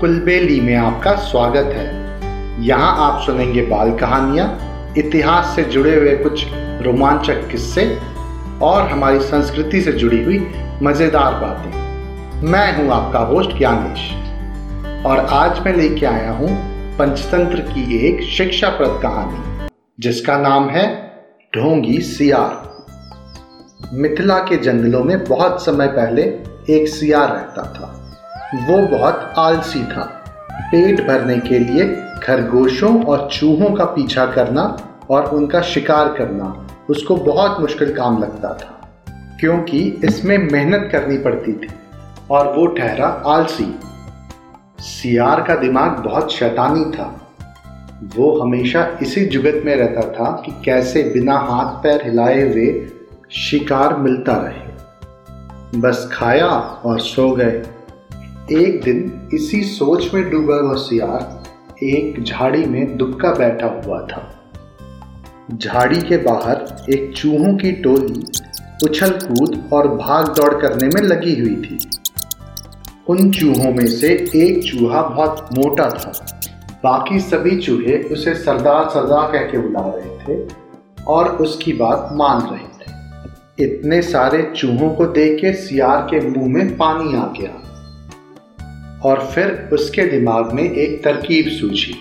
कुलबेली में आपका स्वागत है। यहाँ आप सुनेंगे बाल कहानियाँ, इतिहास से जुड़े हुए कुछ रोमांचक किस्से और हमारी संस्कृति से जुड़ी हुई मज़ेदार बातें। मैं हूँ आपका होस्ट ज्ञानेश और आज मैं लेके आया हूँ पंचतंत्र की एक शिक्षाप्रद कहानी, जिसका नाम है ढोंगी सियार। मिथिला के जंगलों में बहुत समय पहले एक सियार रहता था। वो बहुत आलसी था। पेट भरने के लिए खरगोशों और चूहों का पीछा करना और उनका शिकार करना उसको बहुत मुश्किल काम लगता था, क्योंकि इसमें मेहनत करनी पड़ती थी और वो ठहरा आलसी। सियार का दिमाग बहुत शैतानी था। वो हमेशा इसी जुगत में रहता था कि कैसे बिना हाथ पैर हिलाए हुए शिकार मिलता रहे। बस खाया और सो गए। एक दिन इसी सोच में डूबा हुआ सियार एक झाड़ी में दुबका बैठा हुआ था। झाड़ी के बाहर एक चूहों की टोली उछल कूद और भाग दौड़ करने में लगी हुई थी। उन चूहों में से एक चूहा बहुत मोटा था। बाकी सभी चूहे उसे सरदार सरदार कह के बुला रहे थे और उसकी बात मान रहे थे। इतने सारे चूहों को देख के सियार के मुँह में पानी आ गया। और फिर उसके दिमाग में एक तरकीब सूझी।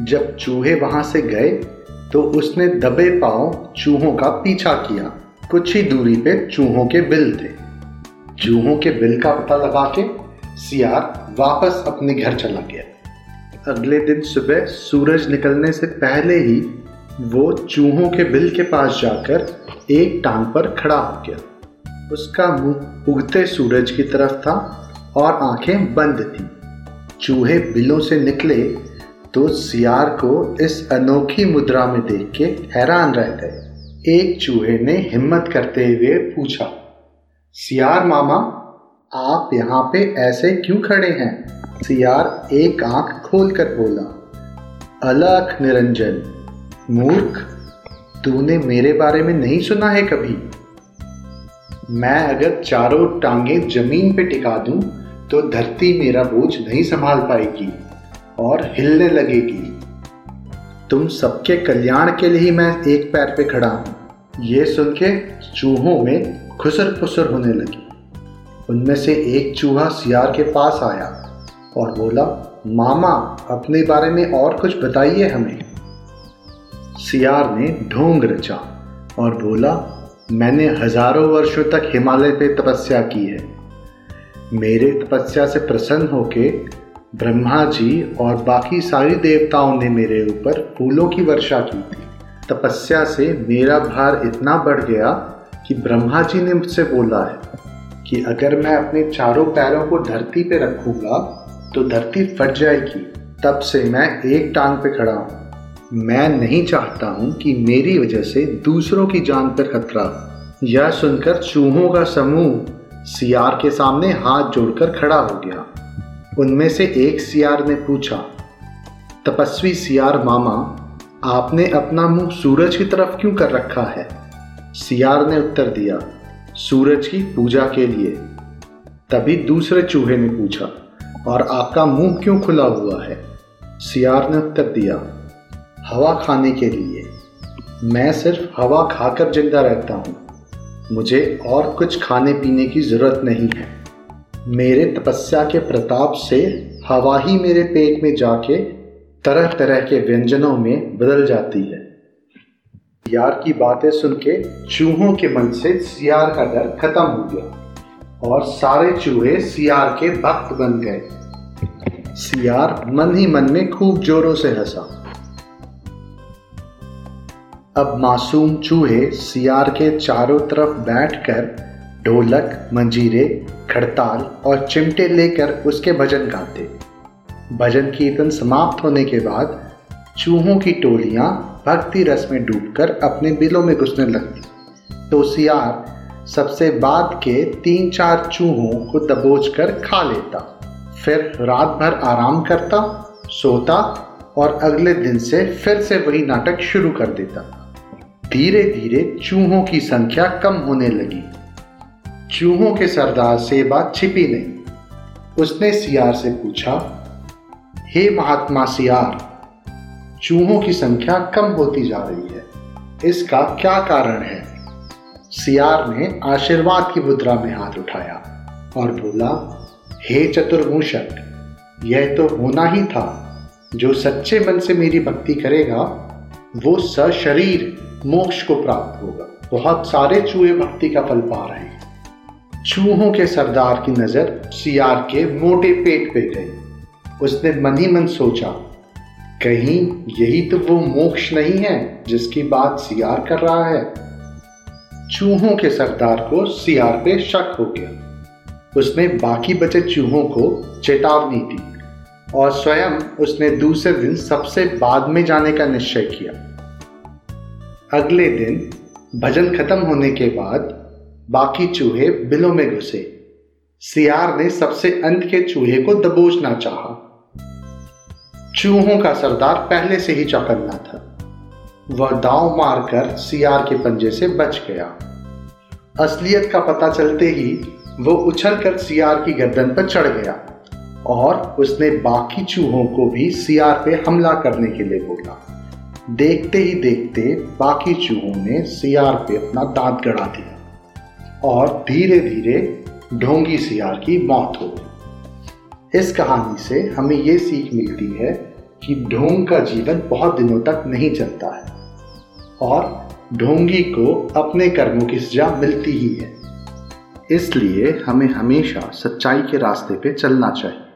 जब चूहे वहाँ से गए तो उसने दबे पाँव चूहों का पीछा किया। कुछ ही दूरी पे चूहों के बिल थे। चूहों के बिल का पता लगा के सियार वापस अपने घर चला गया। अगले दिन सुबह सूरज निकलने से पहले ही वो चूहों के बिल के पास जाकर एक टांग पर खड़ा हो गया। उसका मुँह उगते सूरज की तरफ़ था और आँखें बंद थी। चूहे बिलों से निकले तो सियार को इस अनोखी मुद्रा में देख के हैरान रह गए। एक चूहे ने हिम्मत करते हुए पूछा, सियार मामा, आप यहाँ पे ऐसे क्यों खड़े हैं? सियार एक आँख खोलकर बोला, अलख निरंजन, मूर्ख, तूने मेरे बारे में नहीं सुना है कभी? मैं अगर चारों टांगे ज़मीन पे टिका दूँ तो धरती मेरा बोझ नहीं संभाल पाएगी और हिलने लगेगी। तुम सबके कल्याण के लिए ही मैं एक पैर पे खड़ा हूँ। ये सुन के चूहों में खुसर फुसर होने लगी। उनमें से एक चूहा सियार के पास आया और बोला, मामा, अपने बारे में और कुछ बताइए हमें। सियार ने ढोंग रचा और बोला मैंने हज़ारों वर्षों तक हिमालय पे तपस्या की है। मेरे तपस्या से प्रसन्न होके ब्रह्मा जी और बाकी सारी देवताओं ने मेरे ऊपर फूलों की वर्षा की। थी तपस्या से मेरा भार इतना बढ़ गया कि ब्रह्मा जी ने मुझसे बोला है कि अगर मैं अपने चारों पैरों को धरती पे रखूँगा तो धरती फट जाएगी। तब से मैं एक टांग पे खड़ा हूँ। मैं नहीं चाहता हूँ कि मेरी वजह से दूसरों की जान पर खतरा यह सुनकर चूहों का समूह सियार के सामने हाथ जोड़कर खड़ा हो गया। उनमें से एक सियार ने पूछा, तपस्वी सियार मामा, आपने अपना मुँह सूरज की तरफ़ क्यों कर रखा है? सियार ने उत्तर दिया, सूरज की पूजा के लिए। तभी दूसरे चूहे ने पूछा, और आपका मुँह क्यों खुला हुआ है? सियार ने उत्तर दिया हवा खाने के लिए। मैं सिर्फ़ हवा खाकर ज़िंदा रहता हूँ। मुझे और कुछ खाने पीने की ज़रूरत नहीं है। मेरे तपस्या के प्रताप से हवा ही मेरे पेट में जाके तरह तरह के व्यंजनों में बदल जाती है। यार की बातें सुन के चूहों के मन से सियार का डर खत्म हो गया और सारे चूहे सियार के भक्त बन गए। सियार मन ही मन में खूब जोरों से हंसा। अब मासूम चूहे सियार के चारों तरफ़ बैठकर ढोलक, मंजीरे, खड़ताल और चिमटे लेकर उसके भजन गाते। भजन कीर्तन समाप्त होने के बाद चूहों की टोलियाँ भक्ति रस में डूबकर अपने बिलों में घुसने लगती तो सियार सबसे बाद के तीन चार चूहों को दबोच कर खा लेता। फिर रात भर आराम करता, सोता और अगले दिन से फिर से वही नाटक शुरू कर देता। धीरे धीरे चूहों की संख्या कम होने लगी। चूहों के सरदार से बात छिपी नहीं। उसने सियार से पूछा, हे महात्मा सियार, चूहों की संख्या कम होती जा रही है। इसका क्या कारण है? सियार ने आशीर्वाद की मुद्रा में हाथ उठाया और बोला, हे चतुर्भूषक यह तो होना ही था, जो सच्चे मन से मेरी भक्ति करेगा वो सशरीर मोक्ष को प्राप्त होगा। बहुत सारे चूहे भक्ति का फल पा रहे हैं। चूहों के सरदार की नज़र सियार के मोटे पेट पे गई। उसने मन ही मन सोचा, कहीं यही तो वो मोक्ष नहीं है जिसकी बात सियार कर रहा है। चूहों के सरदार को सियार पे शक हो गया। उसने बाकी बचे चूहों को चेतावनी दी। और स्वयं उसने दूसरे दिन सबसे बाद में जाने का निश्चय किया। अगले दिन भजन खत्म होने के बाद बाकी चूहे बिलों में घुसे। सियार ने सबसे अंत के चूहे को दबोचना चाहा। चूहों का सरदार पहले से ही चौकन्ना था। वह दांव मारकर सियार के पंजे से बच गया। असलियत का पता चलते ही वो उछलकर सियार की गर्दन पर चढ़ गया। और उसने बाकी चूहों को भी सियार पे हमला करने के लिए बोला। देखते ही देखते बाकी चूहों ने सियार पे अपना दांत गड़ा दिया और धीरे धीरे ढोंगी सियार की मौत हो गई। इस कहानी से हमें ये सीख मिलती है कि ढोंग का जीवन बहुत दिनों तक नहीं चलता है और ढोंगी को अपने कर्मों की सजा मिलती ही है। इसलिए हमें हमेशा सच्चाई के रास्ते पे चलना चाहिए।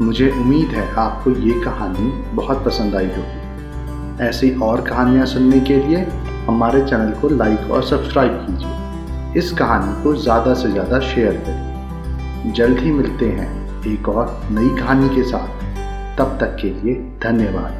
मुझे उम्मीद है आपको ये कहानी बहुत पसंद आई होगी। ऐसी और कहानियाँ सुनने के लिए हमारे चैनल को लाइक और सब्सक्राइब कीजिए। इस कहानी को ज़्यादा से ज़्यादा शेयर करें। जल्द ही मिलते हैं एक और नई कहानी के साथ। तब तक के लिए धन्यवाद।